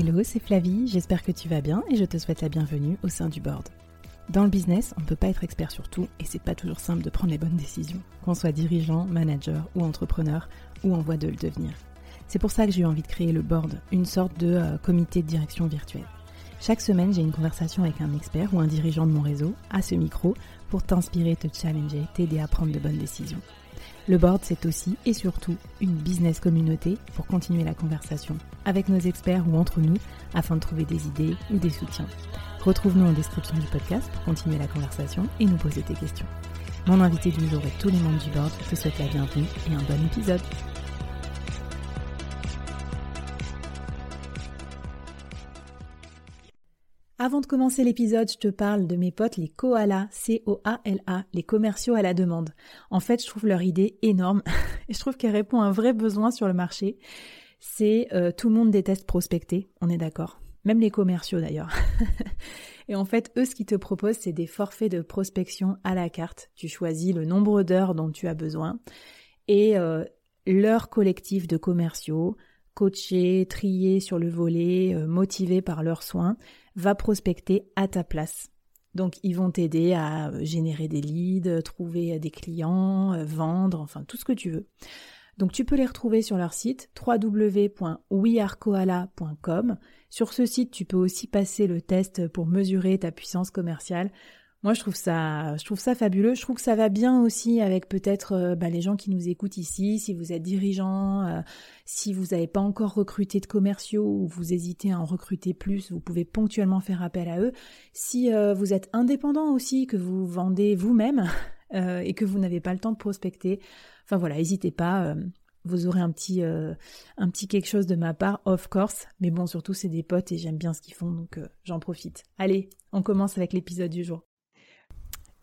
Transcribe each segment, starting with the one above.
Hello, c'est Flavie, j'espère que tu vas bien et je te souhaite la bienvenue au sein du board. Dans le business, on ne peut pas être expert sur tout et c'est pas toujours simple de prendre les bonnes décisions, qu'on soit dirigeant, manager ou entrepreneur ou en voie de le devenir. C'est pour ça que j'ai eu envie de créer le board, une sorte de euh, comité de direction virtuel. Chaque semaine, j'ai une conversation avec un expert ou un dirigeant de mon réseau à ce micro pour t'inspirer, te challenger, t'aider à prendre de bonnes décisions. Le board, c'est aussi et surtout une business communauté pour continuer la conversation avec nos experts ou entre nous afin de trouver des idées ou des soutiens. Retrouve-nous en description du podcast pour continuer la conversation et nous poser tes questions. Mon invité du jour et tous les membres du board te souhaitent la bienvenue et un bon épisode. Avant de commencer l'épisode, je te parle de mes potes les koalas, C-O-A-L-A, les commerciaux à la demande. En fait, je trouve leur idée énorme et je trouve qu'elle répond à un vrai besoin sur le marché. C'est euh, tout le monde déteste prospecter, on est d'accord. Même les commerciaux d'ailleurs. et en fait, eux, ce qu'ils te proposent, c'est des forfaits de prospection à la carte. Tu choisis le nombre d'heures dont tu as besoin et euh, leur collectif de commerciaux, coachés, triés sur le volet, euh, motivés par leurs soins, va prospecter à ta place. Donc ils vont t'aider à euh, générer des leads, trouver des clients, euh, vendre, enfin tout ce que tu veux. Donc tu peux les retrouver sur leur site www.wearekoala.com. Sur ce site, tu peux aussi passer le test pour mesurer ta puissance commerciale. Moi, je trouve ça, je trouve ça fabuleux. Je trouve que ça va bien aussi avec peut-être euh, bah, les gens qui nous écoutent ici. Si vous êtes dirigeant, euh, si vous n'avez pas encore recruté de commerciaux ou vous hésitez à en recruter plus, vous pouvez ponctuellement faire appel à eux. Si euh, vous êtes indépendant aussi, que vous vendez vous-même et que vous n'avez pas le temps de prospecter, enfin voilà, n'hésitez pas. vous aurez un petit, un petit quelque chose de ma part, of course. Mais bon, surtout c'est des potes et j'aime bien ce qu'ils font, donc j'en profite. Allez, on commence avec l'épisode du jour.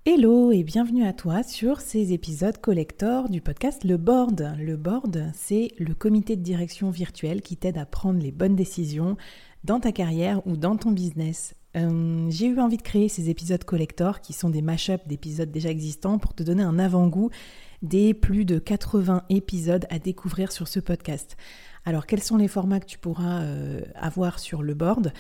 Hello et bienvenue à toi sur ces épisodes collector du podcast Le Board. Le Board, c'est le comité de direction virtuel qui t'aide à prendre les bonnes décisions dans ta carrière ou dans ton business. Euh, j'ai eu envie de créer ces épisodes collector qui sont des mash-ups d'épisodes déjà existants pour te donner un avant-goût des plus de 80 épisodes à découvrir sur ce podcast. Alors quels sont les formats que tu pourras euh, avoir sur le board?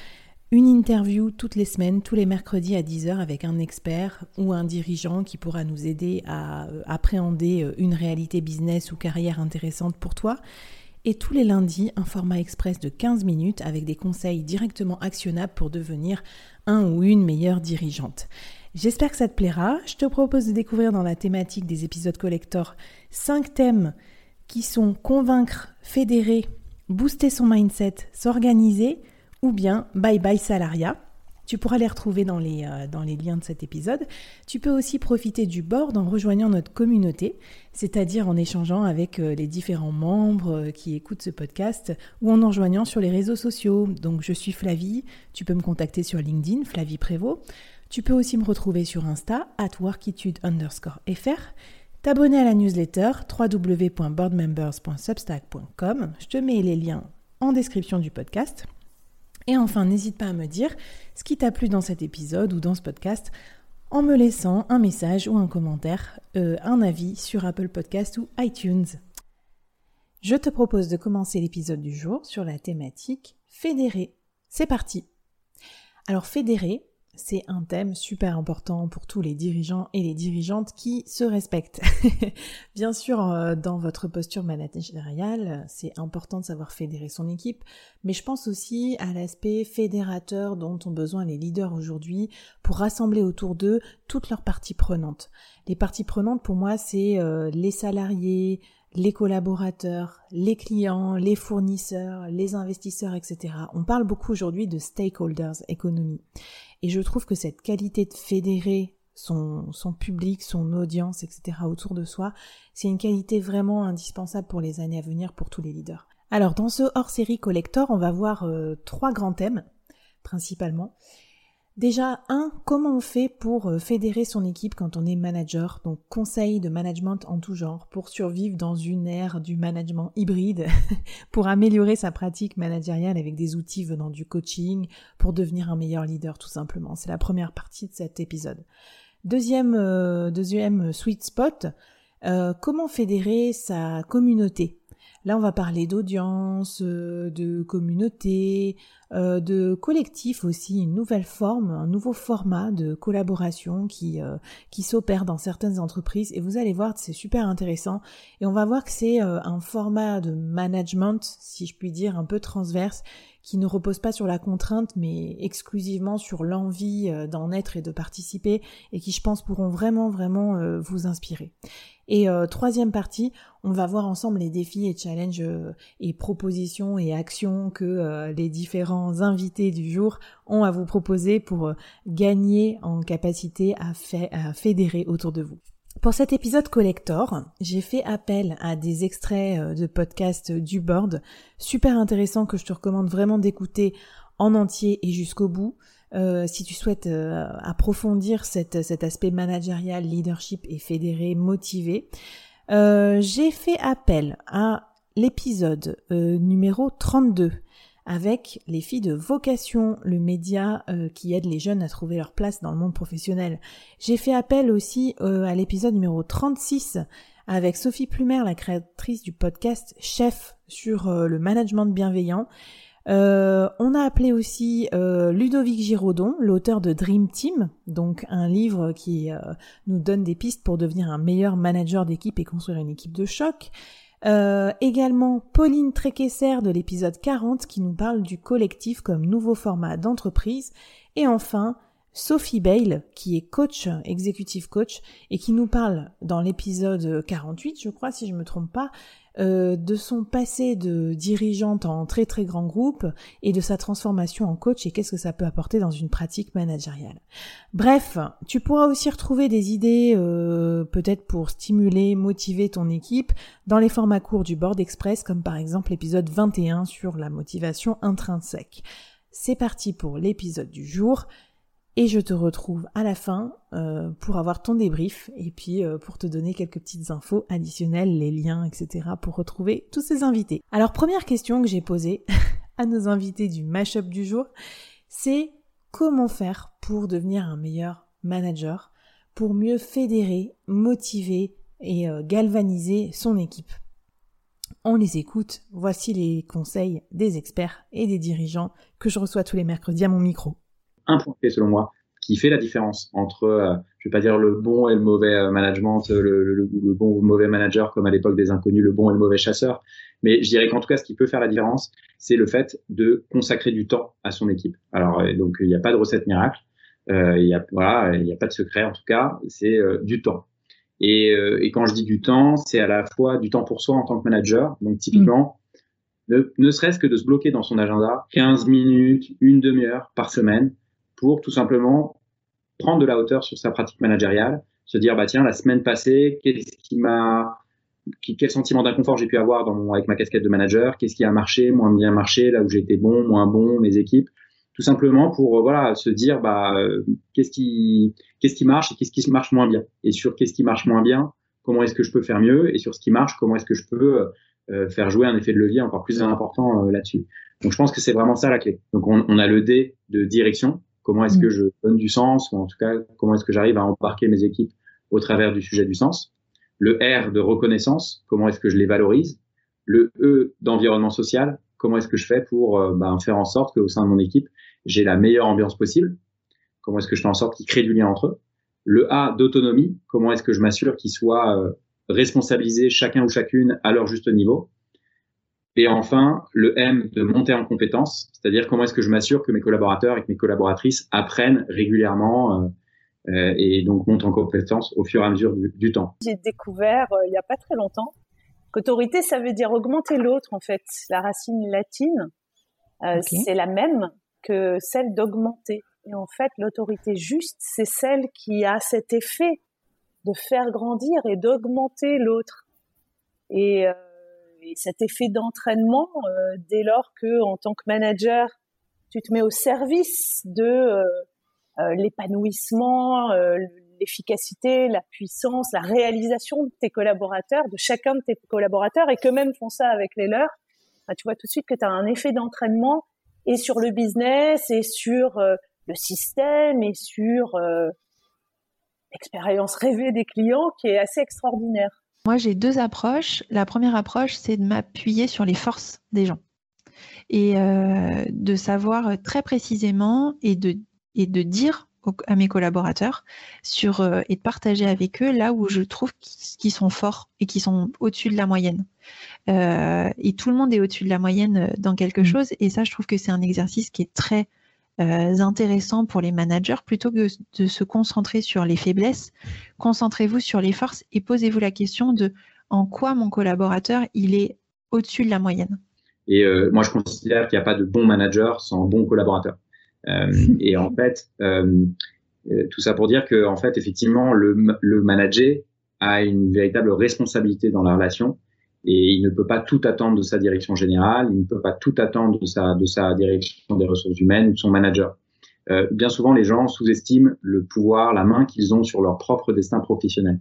Une interview toutes les semaines, tous les mercredis à 10h avec un expert ou un dirigeant qui pourra nous aider à euh, appréhender euh, une réalité business ou carrière intéressante pour toi. Et tous les lundis, un format express de 15 minutes avec des conseils directement actionnables pour devenir un ou une meilleure dirigeante. J'espère que ça te plaira. Je te propose de découvrir dans la thématique des épisodes collector 5 thèmes qui sont convaincre, fédérer, booster son mindset, s'organiser, ou bien Bye Bye Salaria. Tu pourras les retrouver dans les, euh, dans les liens de cet épisode. Tu peux aussi profiter du board en rejoignant notre communauté, c'est-à-dire en échangeant avec euh, les différents membres euh, qui écoutent ce podcast ou en en rejoignant sur les réseaux sociaux. Donc je suis Flavie, tu peux me contacter sur LinkedIn, Flavie Prévost. Tu peux aussi me retrouver sur Insta, at workitude underscore fr. T'abonner à la newsletter www.boardmembers.substack.com. Je te mets les liens en description du podcast. Et enfin, n'hésite pas à me dire ce qui t'a plu dans cet épisode ou dans ce podcast en me laissant un message ou un commentaire, euh, un avis sur Apple Podcast ou iTunes. Je te propose de commencer l'épisode du jour sur la thématique fédérer. C'est parti. Alors fédérer, c'est un thème super important pour tous les dirigeants et les dirigeantes qui se respectent. Bien sûr, euh, dans votre posture managériale, c'est important de savoir fédérer son équipe, mais je pense aussi à l'aspect fédérateur dont ont besoin les leaders aujourd'hui pour rassembler autour d'eux toutes leurs parties prenantes. Les parties prenantes, pour moi, c'est euh, les salariés, les collaborateurs, les clients, les fournisseurs, les investisseurs, etc. On parle beaucoup aujourd'hui de stakeholders économie. Et je trouve que cette qualité de fédérer son, son public, son audience, etc. autour de soi, c'est une qualité vraiment indispensable pour les années à venir pour tous les leaders. Alors dans ce hors-série collector, on va voir euh, trois grands thèmes principalement. Déjà, un, comment on fait pour euh, fédérer son équipe quand on est manager, donc conseil de management en tout genre, pour survivre dans une ère du management hybride, pour améliorer sa pratique managériale avec des outils venant du coaching, pour devenir un meilleur leader tout simplement. C'est la première partie de cet épisode. Deuxième, euh, deuxième sweet spot, euh, comment fédérer sa communauté? Là, on va parler d'audience, euh, de communauté, euh, de collectif aussi, une nouvelle forme, un nouveau format de collaboration qui, euh, qui s'opère dans certaines entreprises. Et vous allez voir, c'est super intéressant. Et on va voir que c'est un format de management, si je puis dire, un peu transverse, qui ne repose pas sur la contrainte, mais exclusivement sur l'envie d'en être et de participer, et qui, je pense, pourront vraiment, vraiment vous inspirer. Et euh, troisième partie, on va voir ensemble les défis et challenges euh, et propositions et actions que euh, les différents invités du jour ont à vous proposer pour gagner en capacité à, à fédérer autour de vous. Pour cet épisode collector, j'ai fait appel à des extraits de podcasts du board, super intéressants que je te recommande vraiment d'écouter en entier et jusqu'au bout. Euh, si tu souhaites euh, approfondir cet aspect managérial, leadership et fédéré, motivé, euh, j'ai fait appel à l'épisode numéro 32 avec les filles de Vocation, le média qui aide les jeunes à trouver leur place dans le monde professionnel. J'ai fait appel aussi à l'épisode numéro 36 avec Sophie Plumer, la créatrice du podcast Chef sur le management bienveillant. Euh, on a appelé aussi euh, Ludovic Giraudon, l'auteur de Dream Team, donc un livre qui euh, nous donne des pistes pour devenir un meilleur manager d'équipe et construire une équipe de choc. également Pauline Tréquesser de l'épisode 40 qui nous parle du collectif comme nouveau format d'entreprise. Et enfin, Sophie Bale, qui est coach, exécutif coach, et qui nous parle dans l'épisode 48, je crois, si je me trompe pas, euh, de son passé de dirigeante en très très grand groupe et de sa transformation en coach et qu'est-ce que ça peut apporter dans une pratique managériale. Bref, tu pourras aussi retrouver des idées euh, peut-être pour stimuler, motiver ton équipe dans les formats courts du Board Express comme par exemple l'épisode 21 sur la motivation intrinsèque. C'est parti pour l'épisode du jour. Et je te retrouve à la fin euh, pour avoir ton débrief et puis euh, pour te donner quelques petites infos additionnelles, les liens, etc. pour retrouver tous ces invités. Alors première question que j'ai posée à nos invités du mashup du jour, c'est comment faire pour devenir un meilleur manager, pour mieux fédérer, motiver et euh, galvaniser son équipe? On les écoute, voici les conseils des experts et des dirigeants que je reçois tous les mercredis à mon micro un point clé selon moi qui fait la différence entre, euh, je vais pas dire le bon et le mauvais euh, management, le, le, le bon ou le mauvais manager comme à l'époque des inconnus, le bon et le mauvais chasseur. Mais je dirais qu'en tout cas, ce qui peut faire la différence, c'est le fait de consacrer du temps à son équipe. Alors euh, donc il n'y a pas de recette miracle, euh, il y a voilà, il n'y a pas de secret en tout cas, c'est du temps. Et, et, quand je dis du temps, c'est à la fois du temps pour soi en tant que manager. Donc typiquement, ne, ne serait-ce que de se bloquer dans son agenda 15 minutes, une demi-heure par semaine pour tout simplement prendre de la hauteur sur sa pratique managériale, se dire bah tiens la semaine passée qu'est-ce qui m'a quel sentiment d'inconfort j'ai pu avoir dans mon, avec ma casquette de manager, qu'est-ce qui a marché, moins bien marché, là où j'ai été bon, moins bon, mes équipes, tout simplement pour euh, voilà se dire bah euh, qu'est-ce qui qu'est-ce qui marche et qu'est-ce qui marche moins bien? Et sur qu'est-ce qui marche moins bien, comment est-ce que je peux faire mieux? Et sur ce qui marche, comment est-ce que je peux euh, faire jouer un effet de levier encore plus important là-dessus. Donc je pense que c'est vraiment ça la clé. Donc on, on a le D de direction, Comment est-ce que mm. je donne du sens, ou en tout cas, comment est-ce que j'arrive à embarquer mes équipes au travers du sujet du sens. Le R de reconnaissance, comment est-ce que je les valorise. Le E d'environnement social, comment est-ce que je fais pour euh, ben, faire en sorte qu'au sein de mon équipe, j'ai la meilleure ambiance possible. Comment est-ce que je fais en sorte qu'ils créent du lien entre eux. Le A d'autonomie, comment est-ce que je m'assure qu'ils soient euh, responsabilisés chacun ou chacune à leur juste niveau. Et enfin, le M de monter en compétence, c'est-à-dire comment est-ce que je m'assure que mes collaborateurs et que mes collaboratrices apprennent régulièrement euh, euh et donc montent en compétence au fur et à mesure du, temps. J'ai découvert euh, il n'y a pas très longtemps qu'autorité, ça veut dire augmenter l'autre en fait. La racine latine, euh, c'est la même que celle d'augmenter. Et en fait, l'autorité juste, c'est celle qui a cet effet de faire grandir et d'augmenter l'autre. Et, euh, cet effet d'entraînement, euh, dès lors que, en tant que manager, tu te mets au service de euh, euh l'épanouissement, l'efficacité, la puissance, la réalisation de tes collaborateurs, de chacun de tes collaborateurs, et que même font ça avec les leurs, bah, tu vois tout de suite que tu as un effet d'entraînement et sur le business et sur le système et sur l'expérience rêvée des clients qui est assez extraordinaire. Moi, j'ai deux approches. La première approche, c'est de m'appuyer sur les forces des gens et euh, de savoir très précisément et de, et de dire à mes collaborateurs sur, euh, et de partager avec eux là où je trouve qu'ils sont forts et qui sont au-dessus de la moyenne. Euh, et tout le monde est au-dessus de la moyenne dans quelque mmh. chose. Et ça, je trouve que c'est un exercice qui est très euh, intéressant pour les managers plutôt que de se concentrer sur les faiblesses. Concentrez-vous sur les forces et posez-vous la question de en quoi mon collaborateur il est au-dessus de la moyenne. Et euh, moi, je considère qu'il n'y a pas de bon manager sans bon collaborateur. Euh, et en fait, tout ça pour dire que en fait, effectivement, le, le manager a une véritable responsabilité dans la relation et il ne peut pas tout attendre de sa direction générale, il ne peut pas tout attendre de sa, de sa direction des ressources humaines ou de son manager. Euh, bien souvent, les gens sous-estiment le pouvoir, la main qu'ils ont sur leur propre destin professionnel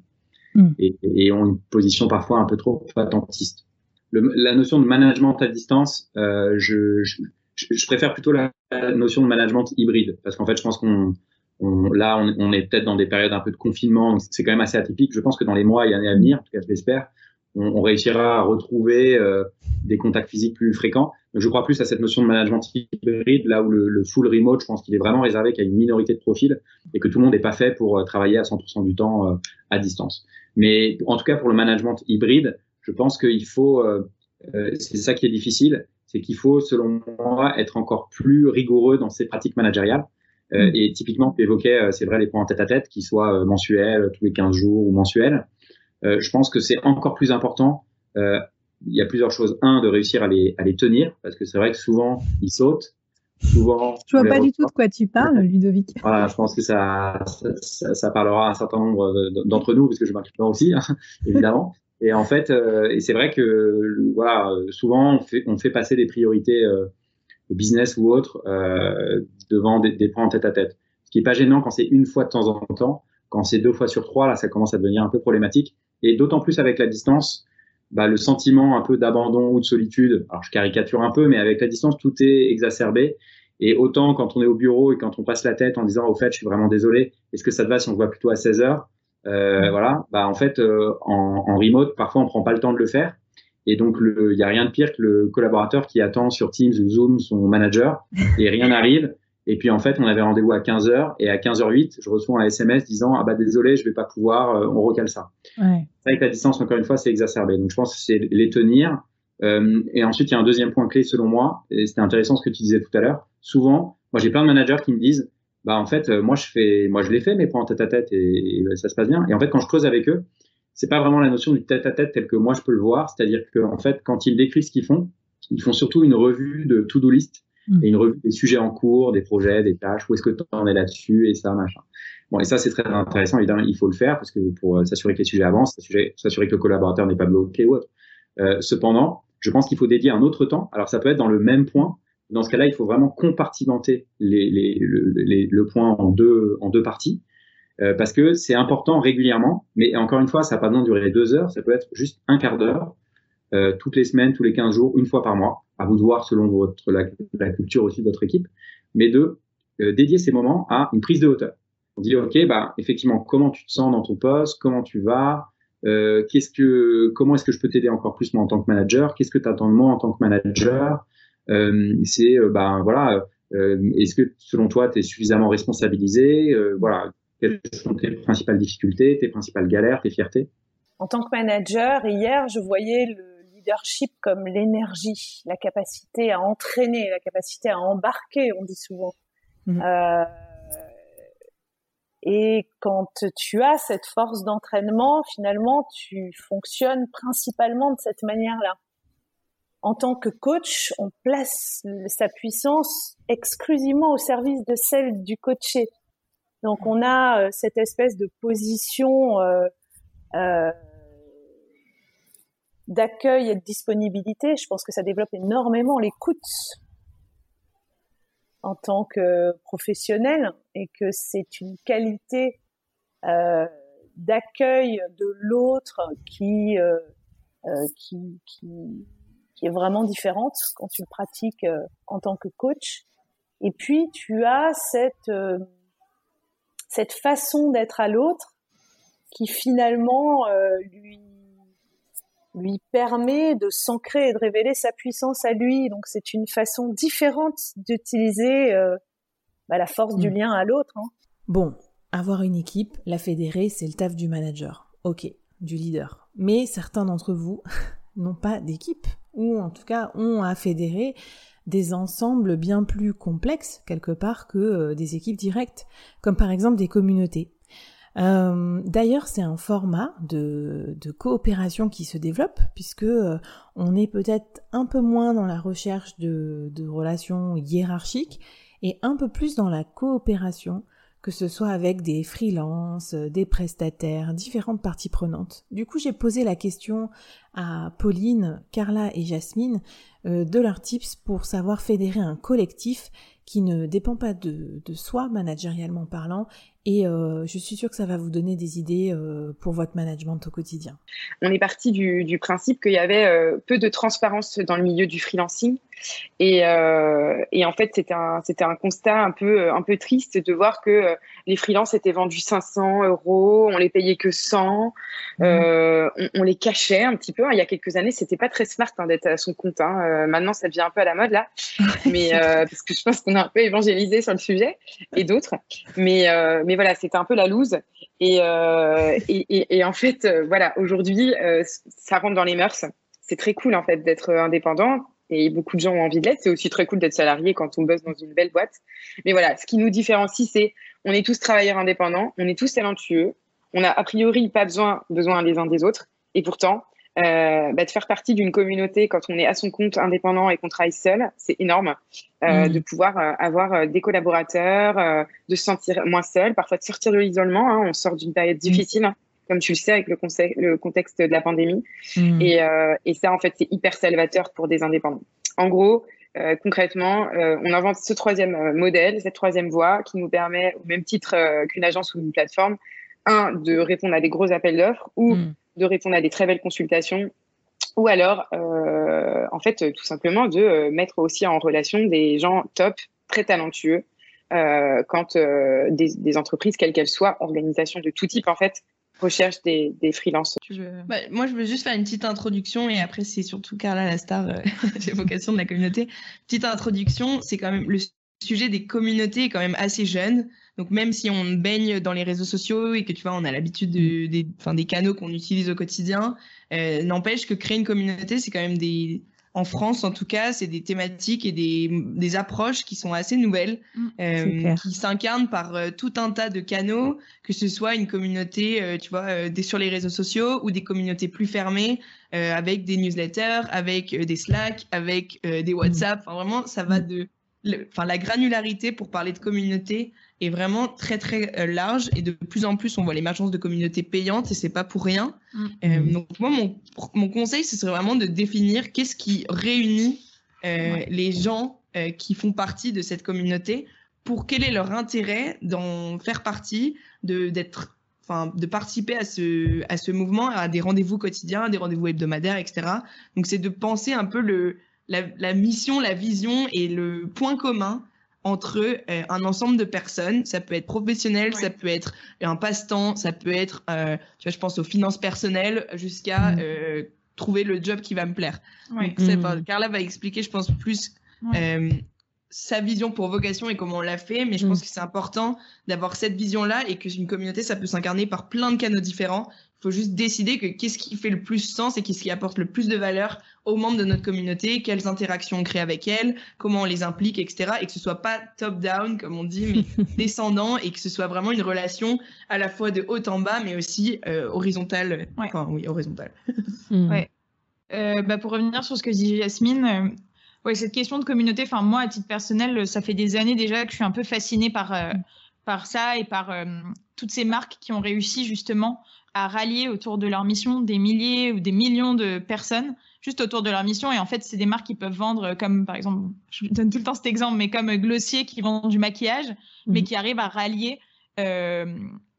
mm. et, et, ont une position parfois un peu trop attentiste. Le, la notion de management à distance, euh, je, je, je, préfère plutôt la, notion de management hybride parce qu'en fait, je pense qu'on on, là, on, on est peut-être dans des périodes un peu de confinement, c'est quand même assez atypique. Je pense que dans les mois et années à venir, en tout cas, je l'espère, on, on, réussira à retrouver euh, des contacts physiques plus fréquents. Donc, je crois plus à cette notion de management hybride, là où le, le full remote, je pense qu'il est vraiment réservé qu'à une minorité de profils et que tout le monde n'est pas fait pour euh, travailler à 100% du temps euh, à distance. Mais en tout cas, pour le management hybride, je pense qu'il faut, c'est ça qui est difficile, c'est qu'il faut, selon moi, être encore plus rigoureux dans ses pratiques managériales. Euh, et typiquement, tu évoquais, c'est vrai, les points en tête à tête, qui soient mensuels, tous les 15 jours ou mensuels. Euh, je pense que c'est encore plus important. Euh, il y a plusieurs choses. Un, de réussir à les, à les tenir, parce que c'est vrai que souvent, ils sautent. Souvent, je vois pas du tout de quoi tu parles, Ludovic. Voilà, je pense que ça, ça, ça parlera à un certain nombre d'entre nous, parce que je m'occupe aussi, hein, évidemment. Et en fait, euh, et c'est vrai que voilà, souvent on fait, on fait passer des priorités euh, business ou autres euh, devant des, des points en tête à tête. Ce qui est pas gênant quand c'est une fois de temps en temps. Quand c'est deux fois sur trois, là, ça commence à devenir un peu problématique. Et d'autant plus avec la distance, bah, le sentiment un peu d'abandon ou de solitude, alors je caricature un peu, mais avec la distance, tout est exacerbé. Et autant quand on est au bureau et quand on passe la tête en disant au fait, je suis vraiment désolé, est-ce que ça te va si on se voit plutôt à 16 heures? Euh, Voilà, bah en fait, euh, en, en, remote, parfois on prend pas le temps de le faire. Et donc, il y a rien de pire que le collaborateur qui attend sur Teams ou Zoom son manager et rien n'arrive. Et puis en fait, on avait rendez-vous à 15h et à 15h08, je reçois un SMS disant ah bah désolé, je vais pas pouvoir, euh, on recale ça. Ouais. Avec la distance, encore une fois, c'est exacerbé. Donc je pense que c'est les tenir. Euh, et ensuite, il y a un deuxième point clé selon moi, et c'était intéressant ce que tu disais tout à l'heure. Souvent, moi j'ai plein de managers qui me disent bah en fait, euh, moi je fais, moi je l'ai fait mes points en tête à tête et, et, ça se passe bien. Et en fait, quand je creuse avec eux, c'est pas vraiment la notion du tête à tête tel que moi je peux le voir. C'est-à-dire que en fait, quand ils décrivent ce qu'ils font, ils font surtout une revue de to-do list Mm. et une revue des sujets en cours, des projets, des tâches, où est-ce que tu en es là-dessus et ça, machin. Bon, et ça, c'est très intéressant. Évidemment, il faut le faire parce que pour euh, s'assurer que les sujets avancent, s'assurer que le collaborateur n'est pas bloqué ou autre. Euh, cependant, je pense qu'il faut dédier un autre temps. Alors, ça peut être dans le même point. Dans ce cas-là, il faut vraiment compartimenter les, les, les, le point en deux, en deux parties. Euh, parce que c'est important régulièrement, mais encore une fois, ça n'a pas besoin de durer deux heures, ça peut être juste un quart d'heure, euh, toutes les semaines, tous les 15 jours, une fois par mois à vous de voir selon votre, la, culture aussi de votre équipe, mais de euh, dédier ces moments à une prise de hauteur. On dit, OK, bah, effectivement, comment tu te sens dans ton poste, comment tu vas, euh, comment est-ce que je peux t'aider encore plus moi en tant que manager, qu'est-ce que tu attends de moi en tant que manager, euh, c'est, bah, voilà, est-ce que selon toi, tu es suffisamment responsabilisé, voilà, quelles sont tes principales difficultés, tes principales galères, tes fiertés? En tant que manager, hier, je voyais le leadership comme l'énergie, la capacité à entraîner, la capacité à embarquer, on dit souvent. Mmh. Euh, et quand tu as cette force d'entraînement, finalement, tu fonctionnes principalement de cette manière-là. en tant que coach, on place sa puissance exclusivement au service de celle du coaché. Donc on a cette espèce de position euh, d'accueil et de disponibilité. Je pense que ça développe énormément l'écoute en tant que professionnel et que c'est une qualité euh, d'accueil de l'autre qui, euh, euh, qui, qui, qui, est vraiment différente quand tu le pratiques euh, en tant que coach. Et puis tu as cette, euh, cette façon d'être à l'autre qui finalement lui lui permet de s'ancrer et de révéler sa puissance à lui. Donc c'est une façon différente d'utiliser euh, bah, la force du mm. lien à l'autre. Hein. Bon, avoir une équipe, la fédérer, c'est le taf du manager. Ok, du leader. Mais certains d'entre vous n'ont pas d'équipe, ou en tout cas ont à fédérer des ensembles bien plus complexes quelque part que euh, des équipes directes, comme par exemple des communautés. Euh, d'ailleurs, c'est un format de, coopération qui se développe puisque euh, on est peut-être un peu moins dans la recherche de, relations hiérarchiques et un peu plus dans la coopération, que ce soit avec des freelances, des prestataires, différentes parties prenantes. Du coup, j'ai posé la question à Pauline, Carla et Jasmine euh, de leurs tips pour savoir fédérer un collectif qui ne dépend pas de, de soi managérialement parlant et euh, je suis sûre que ça va vous donner des idées euh, pour votre management au quotidien. On est parti du, du principe qu'il y avait euh, peu de transparence dans le milieu du freelancing. Et, et en fait, c'était un, constat un peu, un peu triste de voir que les freelances étaient vendus 500 euros, on les payait que 100, mmh. on, on, les cachait un petit peu. Il y a quelques années, c'était pas très smart hein, d'être à son compte. Hein. maintenant, ça devient un peu à la mode là, mais parce que je pense qu'on a un peu évangélisé sur le sujet et d'autres. Mais, mais mais voilà, c'était un peu la loose. Et, euh, et, en fait, euh, voilà, aujourd'hui, euh, ça rentre dans les mœurs. C'est très cool, en fait, d'être indépendant. Et beaucoup de gens ont envie de l'être. C'est aussi très cool d'être salarié quand on bosse dans une belle boîte. Mais voilà, ce qui nous différencie, c'est on est tous travailleurs indépendants, on est tous talentueux, on a a priori pas besoin, besoin les uns des autres. Et pourtant, euh, bah, de faire partie d'une communauté quand on est à son compte indépendant et qu'on travaille seul, c'est énorme. Euh, mmh. De pouvoir euh, avoir euh, des collaborateurs, euh, de se sentir moins seul, parfois de sortir de l'isolement. Hein, on sort d'une période mmh. difficile, hein, comme tu le sais, avec le, le contexte de la pandémie. Mmh. Et, et, ça, en fait, c'est hyper salvateur pour des indépendants. En gros, concrètement, on invente ce troisième modèle, cette troisième voie qui nous permet, au même titre qu'une agence ou une plateforme, un, de répondre à des gros appels d'offres ou de répondre à des très belles consultations ou alors, euh, en fait, tout simplement de euh, mettre aussi en relation des gens top, très talentueux, euh, quand euh, des, des, entreprises, quelles qu'elles soient, organisations de tout type, en fait, recherchent des, des freelances. Bah, moi, je veux juste faire une petite introduction et après, c'est surtout Carla la star, euh, vocation de la communauté. Petite introduction, c'est quand même le sujet des communautés est quand même assez jeune. Donc même si on baigne dans les réseaux sociaux et que tu vois, on a l'habitude de, des, enfin, des canaux qu'on utilise au quotidien, euh, n'empêche que créer une communauté, c'est quand même des, en France en tout cas, c'est des thématiques et des, des approches qui sont assez nouvelles, mmh, euh, qui s'incarnent par euh, tout un tas de canaux, que ce soit une communauté, euh, tu vois, euh, des, sur les réseaux sociaux ou des communautés plus fermées, avec des newsletters, avec des Slack, avec des. WhatsApp. Enfin vraiment, ça va mmh. Enfin la granularité pour parler de communauté est vraiment très très euh, large et de plus en plus on voit l'émergence de communautés payantes et c'est pas pour rien. Mm. Euh, donc moi mon, mon conseil ce serait vraiment de définir qu'est-ce qui réunit euh, les gens qui font partie de cette communauté pour quel est leur intérêt d'en faire partie, de d'être enfin de participer à ce à ce mouvement, à des rendez-vous quotidiens, des rendez-vous hebdomadaires, etc. Donc c'est de penser un peu le la, mission, la vision et le point commun entre euh, un ensemble de personnes. Ça peut être professionnel, ça peut être un passe-temps, ça peut être, euh, tu vois, je pense aux finances personnelles jusqu'à mm. euh, trouver le job qui va me plaire. Donc, mm. Carla va expliquer, je pense, plus sa vision pour vocation et comment on l'a fait, mais je pense mm. que c'est important d'avoir cette vision-là et que une communauté, ça peut s'incarner par plein de canaux différents faut juste décider que qu'est-ce qui fait le plus sens et qu'est-ce qui apporte le plus de valeur aux membres de notre communauté, quelles interactions on crée avec elles, comment on les implique, etc. Et que ce soit pas top-down, comme on dit, mais descendant et que ce soit vraiment une relation à la fois de haut en bas, mais aussi euh, horizontale. Enfin, oui, horizontale. Hmm. Ouais. bah, Pour revenir sur ce que dit Jasmine, ouais, cette question de communauté, enfin moi à titre personnel, ça fait des années déjà que je suis un peu fascinée par, par ça et par toutes ces marques qui ont réussi justement à rallier autour de leur mission des milliers ou des millions de personnes juste autour de leur mission. Et en fait, c'est des marques qui peuvent vendre, comme par exemple, je donne tout le temps cet exemple, mais comme Glossier qui vend du maquillage, mais mhm. qui arrive à rallier euh,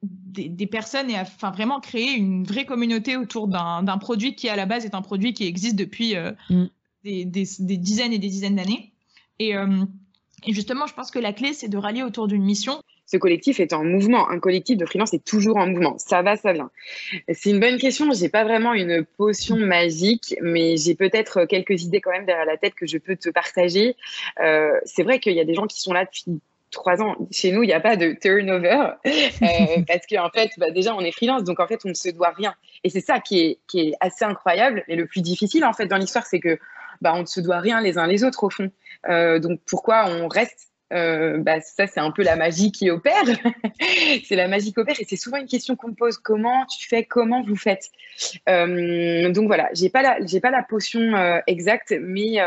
des, personnes et à enfin, vraiment créer une vraie communauté autour d'un produit qui, à la base, est un produit qui existe depuis euh, mhm. des, dizaines et des dizaines d'années. Et, euh, et justement, je pense que la clé, c'est de rallier autour d'une mission ce collectif est en mouvement. Un collectif de freelance est toujours en mouvement. Ça va, ça vient. C'est une bonne question. J'ai pas vraiment une potion magique, mais j'ai peut-être quelques idées quand même derrière la tête que je peux te partager. Euh, c'est vrai qu'il y a des gens qui sont là depuis trois ans. Chez nous, il n'y a pas de turnover euh, parce qu'en fait, bah, déjà, on est freelance, donc en fait, on ne se doit rien. Et c'est ça qui est, qui est assez incroyable. Et le plus difficile, en fait, dans l'histoire, c'est que bah, on ne se doit rien les uns les autres, au fond. Euh, donc, pourquoi on reste euh, bah, ça, c'est un peu la magie qui opère. c'est la magie qui opère et c'est souvent une question qu'on me pose. Comment tu fais? Comment vous faites? Euh, Donc voilà, j'ai pas la, pas la potion euh, exacte, mais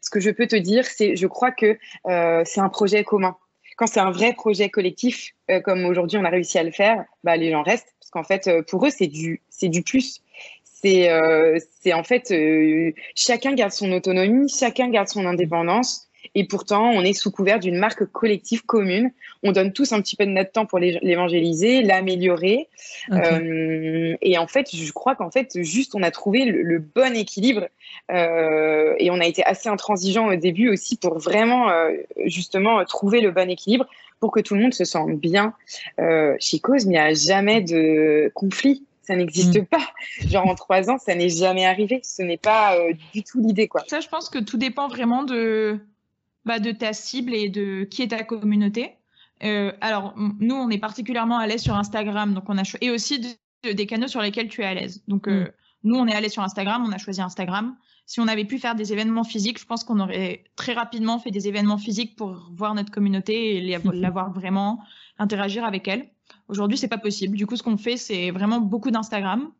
ce que je peux te dire, c'est, je crois que c'est un projet commun. Quand c'est un vrai projet collectif, comme aujourd'hui on a réussi à le faire, bah, les gens restent parce qu'en fait, pour eux, c'est du, du plus. C'est en fait, chacun garde son autonomie, chacun garde son indépendance. Et pourtant, on est sous couvert d'une marque collective commune. On donne tous un petit peu de notre temps pour l'évangéliser, l'améliorer. Euh, et en fait, je crois qu'en fait, juste, on a trouvé le, bon équilibre. Euh, et on a été assez intransigeant au début aussi pour vraiment, euh, justement, trouver le bon équilibre pour que tout le monde se sente bien. chez Cause, il n'y a jamais de conflit ça n'existe mm. pas. Genre en trois ans, ça n'est jamais arrivé. Ce n'est pas du tout l'idée, quoi. Ça, je pense que tout dépend vraiment de bah, de ta cible et de qui est ta communauté. Euh, alors, nous, on est particulièrement à l'aise sur Instagram, donc on a et aussi des canaux sur lesquels tu es à l'aise. Donc, euh, mm. nous, on est à l'aise sur Instagram, on a choisi Instagram. Si on avait pu faire des événements physiques, je pense qu'on aurait très rapidement fait des événements physiques pour voir notre communauté et la voir vraiment, interagir avec elle. Aujourd'hui, c'est pas possible. Du coup, ce qu'on fait, c'est vraiment beaucoup d'Instagram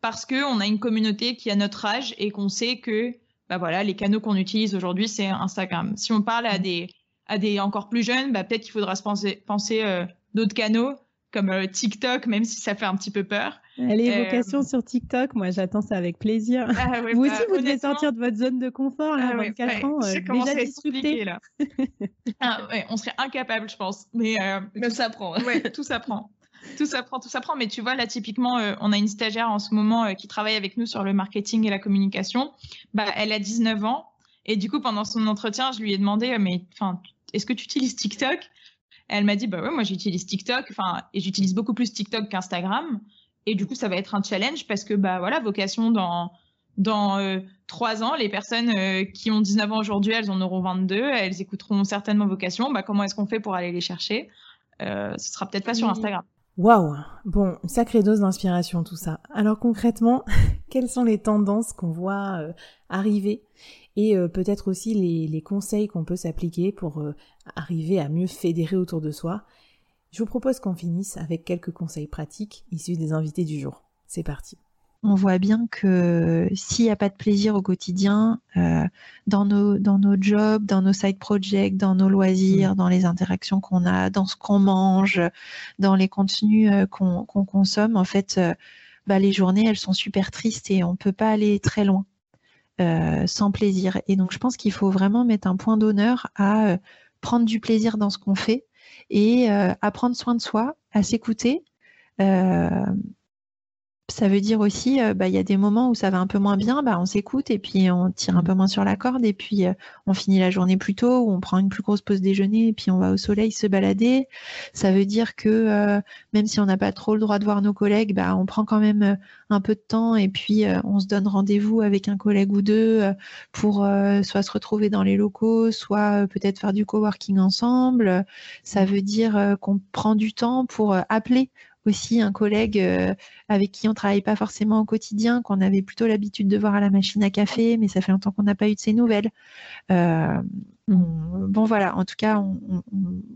parce que on a une communauté qui a notre âge et qu'on sait que bah voilà, les canaux qu'on utilise aujourd'hui, c'est Instagram. Si on parle à des, à des encore plus jeunes, bah, peut-être qu'il faudra se penser, penser euh, d'autres canaux comme euh, TikTok, même si ça fait un petit peu peur. Les euh, vocations sur TikTok, moi j'attends ça avec plaisir. Ah vous aussi, bah, vous devez sortir de votre zone de confort, là, 24 ah ans, déjà disrupté. là. ah, on serait incapable, je pense. Mais, mais tout s'apprend. Ouais, tout s'apprend tout s'apprend, tout s'apprend. Mais tu vois, là, typiquement, euh, on a une stagiaire en ce moment euh, qui travaille avec nous sur le marketing et la communication. Bah, elle a 19 ans. Et du coup, pendant son entretien, je lui ai demandé, euh, mais enfin, est-ce que tu utilises TikTok? Elle m'a dit, bah ouais, moi j'utilise TikTok. Enfin, et j'utilise beaucoup plus TikTok qu'Instagram. Et du coup, ça va être un challenge parce que, bah voilà, vocation dans dans trois ans, les personnes qui ont 19 ans aujourd'hui, elles en auront 22, elles écouteront certainement vocation. Bah, comment est-ce qu'on fait pour aller les chercher? Ce sera peut-être pas sur Instagram. Waouh Bon, sacrée dose d'inspiration tout ça. Alors concrètement, quelles sont les tendances qu'on voit euh, arriver? Et euh, peut-être aussi les, conseils qu'on peut s'appliquer pour euh, arriver à mieux fédérer autour de soi Je vous propose qu'on finisse avec quelques conseils pratiques issus des invités du jour. C'est parti on voit bien que s'il n'y a pas de plaisir au quotidien, euh, dans, nos, dans nos jobs, dans nos side projects, dans nos loisirs, mm. dans les interactions qu'on a, dans ce qu'on mange, dans les contenus euh, qu'on consomme, en fait, euh, bah, les journées, elles sont super tristes et on ne peut pas aller très loin sans plaisir. Et donc, je pense qu'il faut vraiment mettre un point d'honneur à prendre du plaisir dans ce qu'on fait et à prendre soin de soi, à s'écouter ça veut dire aussi, euh, bah, il y a des moments où ça va un peu moins bien, bah, on s'écoute et puis on tire un peu moins sur la corde et puis euh, on finit la journée plus tôt ou on prend une plus grosse pause déjeuner et puis on va au soleil se balader. Ça veut dire que euh, même si on n'a pas trop le droit de voir nos collègues, bah, on prend quand même un peu de temps et puis on se donne rendez-vous avec un collègue ou deux pour soit se retrouver dans les locaux, soit peut-être faire du coworking ensemble. Ça veut dire qu'on prend du temps pour appeler aussi un collègue euh, avec qui on travaille pas forcément au quotidien, qu'on avait plutôt l'habitude de voir à la machine à café, mais ça fait longtemps qu'on n'a pas eu de ses nouvelles. Euh, mmh. bon voilà, en tout cas,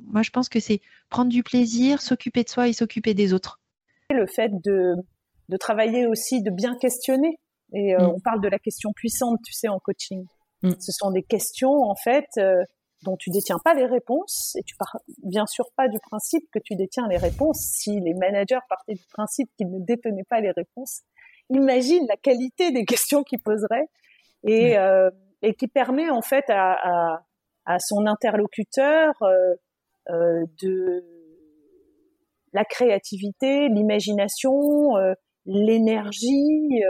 moi je pense que c'est prendre du plaisir, s'occuper de soi et s'occuper des autres. Le fait de, de travailler aussi, de bien questionner Et euh, mm. on parle de la question puissante, tu sais, en coaching. Mm. Ce sont des questions, en fait, euh, dont tu détiens pas les réponses. Et tu pars bien sûr pas du principe que tu détiens les réponses. Si les managers partaient du principe qu'ils ne détenaient pas les réponses, imagine la qualité des questions qu'ils poseraient et, euh, et qui permet en fait à, à, à son interlocuteur euh, de la créativité, l'imagination, l'énergie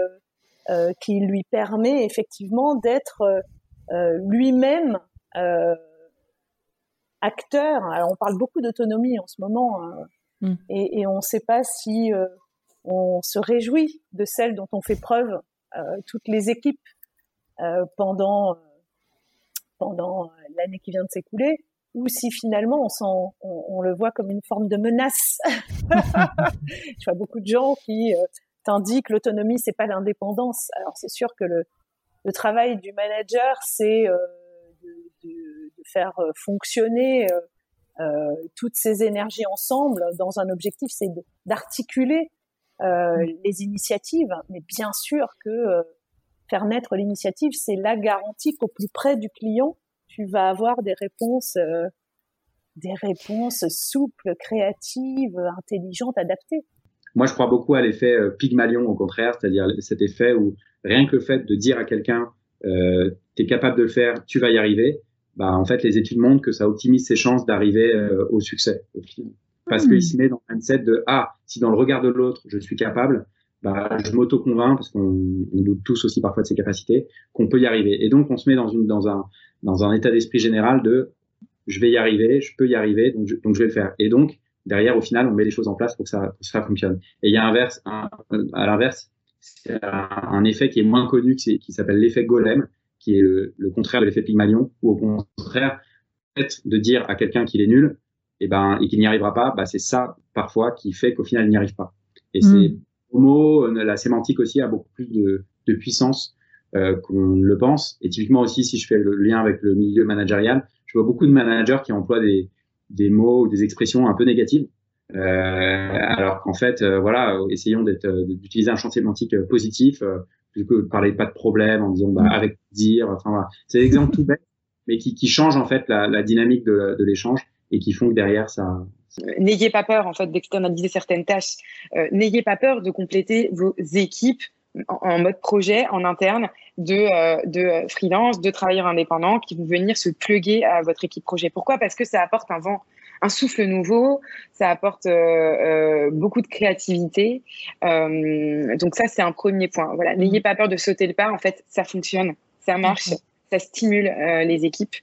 euh, qui lui permet effectivement d'être euh, lui-même euh, acteur. Alors on parle beaucoup d'autonomie en ce moment hein, Mm. et, et on ne sait pas si on se réjouit de celle dont on fait preuve toutes les équipes pendant pendant l'année qui vient de s'écouler ou si finalement on, on, on, le voit comme une forme de menace. Je vois beaucoup de gens qui Tandis que l'autonomie, c'est pas l'indépendance. Alors c'est sûr que le, le, travail du manager, c'est euh, de, faire euh, fonctionner euh, euh, toutes ces énergies ensemble dans un objectif, c'est d'articuler euh, les initiatives. Mais bien sûr que faire naître l'initiative, c'est la garantie qu'au plus près du client, tu vas avoir des réponses, des réponses souples, créatives, intelligentes, adaptées. Moi, je crois beaucoup à l'effet Pygmalion, au contraire, c'est-à-dire cet effet où rien que le fait de dire à quelqu'un euh, tu es capable de le faire, tu vas y arriver, bah, en fait, les études montrent que ça optimise ses chances d'arriver euh, au succès, au final. Parce mmh. qu'il se met dans un set de Ah, si dans le regard de l'autre, je suis capable, bah, je m'auto-convainc, parce qu'on doute tous aussi parfois de ses capacités, qu'on peut y arriver. Et donc, on se met dans, une, dans, un, dans un état d'esprit général de je vais y arriver, je peux y arriver, donc je, donc je vais le faire. Et donc, derrière, au final, on met les choses en place pour que ça, pour que ça fonctionne. Et il y a inverse, un, à l'inverse, c'est un, effet qui est moins connu, qui s'appelle l'effet golem, qui est le, le contraire de l'effet Pygmalion, ou au contraire, de dire à quelqu'un qu'il est nul, et ben, et qu'il n'y arrivera pas, bah, c'est ça, parfois, qui fait qu'au final, il n'y arrive pas. Et mmh. c'est, au mot, la sémantique aussi a beaucoup plus de, de puissance euh, qu'on le pense. Et typiquement aussi, si je fais le lien avec le milieu managérial, je vois beaucoup de managers qui emploient des, des mots ou des expressions un peu négatives. Euh, alors qu'en fait, euh, voilà, essayons euh, d'utiliser un champ sémantique euh, positif, euh, de parler pas de problème en disant bah, avec dire. Enfin voilà, c'est des exemples tout bêtes, mais qui, qui changent en fait la, la dynamique de, de l'échange et qui font que derrière ça. N'ayez pas peur en fait d'externaliser certaines tâches. Euh, N'ayez pas peur de compléter vos équipes en, en mode projet en interne de, euh, de freelance, de travailleurs indépendants qui vont venir se pluguer à votre équipe projet. Pourquoi? Parce que ça apporte un vent, un souffle nouveau, ça apporte euh, euh, beaucoup de créativité. Euh, donc ça, c'est un premier point. Voilà, n'ayez pas peur de sauter le pas. En fait, ça fonctionne, ça marche, ça stimule les équipes.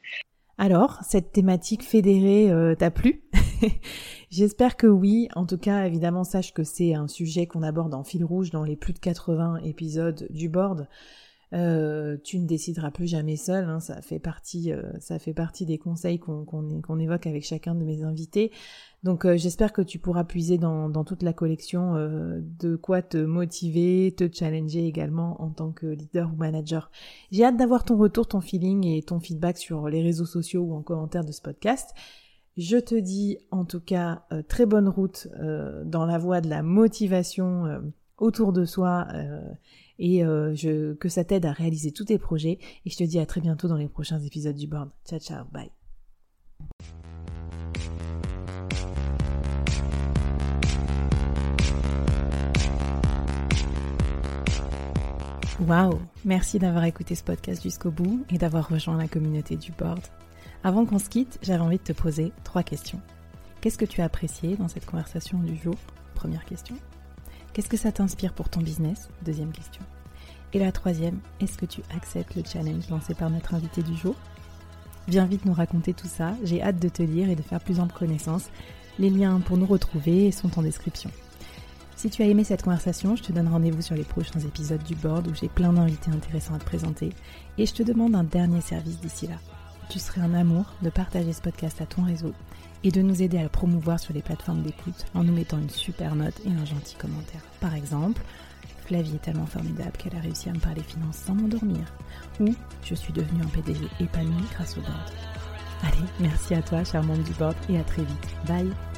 Alors, cette thématique fédérée euh, t'a plu? J'espère que oui. En tout cas, évidemment, sache que c'est un sujet qu'on aborde en fil rouge dans les plus de 80 épisodes du board. Euh, tu ne décideras plus jamais seul. Hein, ça fait partie, euh, ça fait partie des conseils qu'on qu qu évoque avec chacun de mes invités. Donc, euh, j'espère que tu pourras puiser dans, dans toute la collection euh, de quoi te motiver, te challenger également en tant que leader ou manager. J'ai hâte d'avoir ton retour, ton feeling et ton feedback sur les réseaux sociaux ou en commentaire de ce podcast. Je te dis en tout cas euh, très bonne route dans la voie de la motivation autour de soi et euh, que ça t'aide à réaliser tous tes projets. Et je te dis à très bientôt dans les prochains épisodes du board. Ciao, ciao, bye. Waouh Merci d'avoir écouté ce podcast jusqu'au bout et d'avoir rejoint la communauté du board. Avant qu'on se quitte, j'avais envie de te poser trois questions. Qu'est-ce que tu as apprécié dans cette conversation du jour? Première question. Qu'est-ce que ça t'inspire pour ton business? Deuxième question. Et la troisième, est-ce que tu acceptes le challenge lancé par notre invité du jour? Viens vite nous raconter tout ça, j'ai hâte de te lire et de faire plus ample connaissance. Les liens pour nous retrouver sont en description. Si tu as aimé cette conversation, je te donne rendez-vous sur les prochains épisodes du board où j'ai plein d'invités intéressants à te présenter et je te demande un dernier service d'ici là. Tu serais un amour de partager ce podcast à ton réseau et de nous aider à le promouvoir sur les plateformes d'écoute en nous mettant une super note et un gentil commentaire. Par exemple, Flavie est tellement formidable qu'elle a réussi à me parler finances sans m'endormir. Ou je suis devenue un PDG épanoui grâce au board. Allez, merci à toi, charmante du board, et à très vite. Bye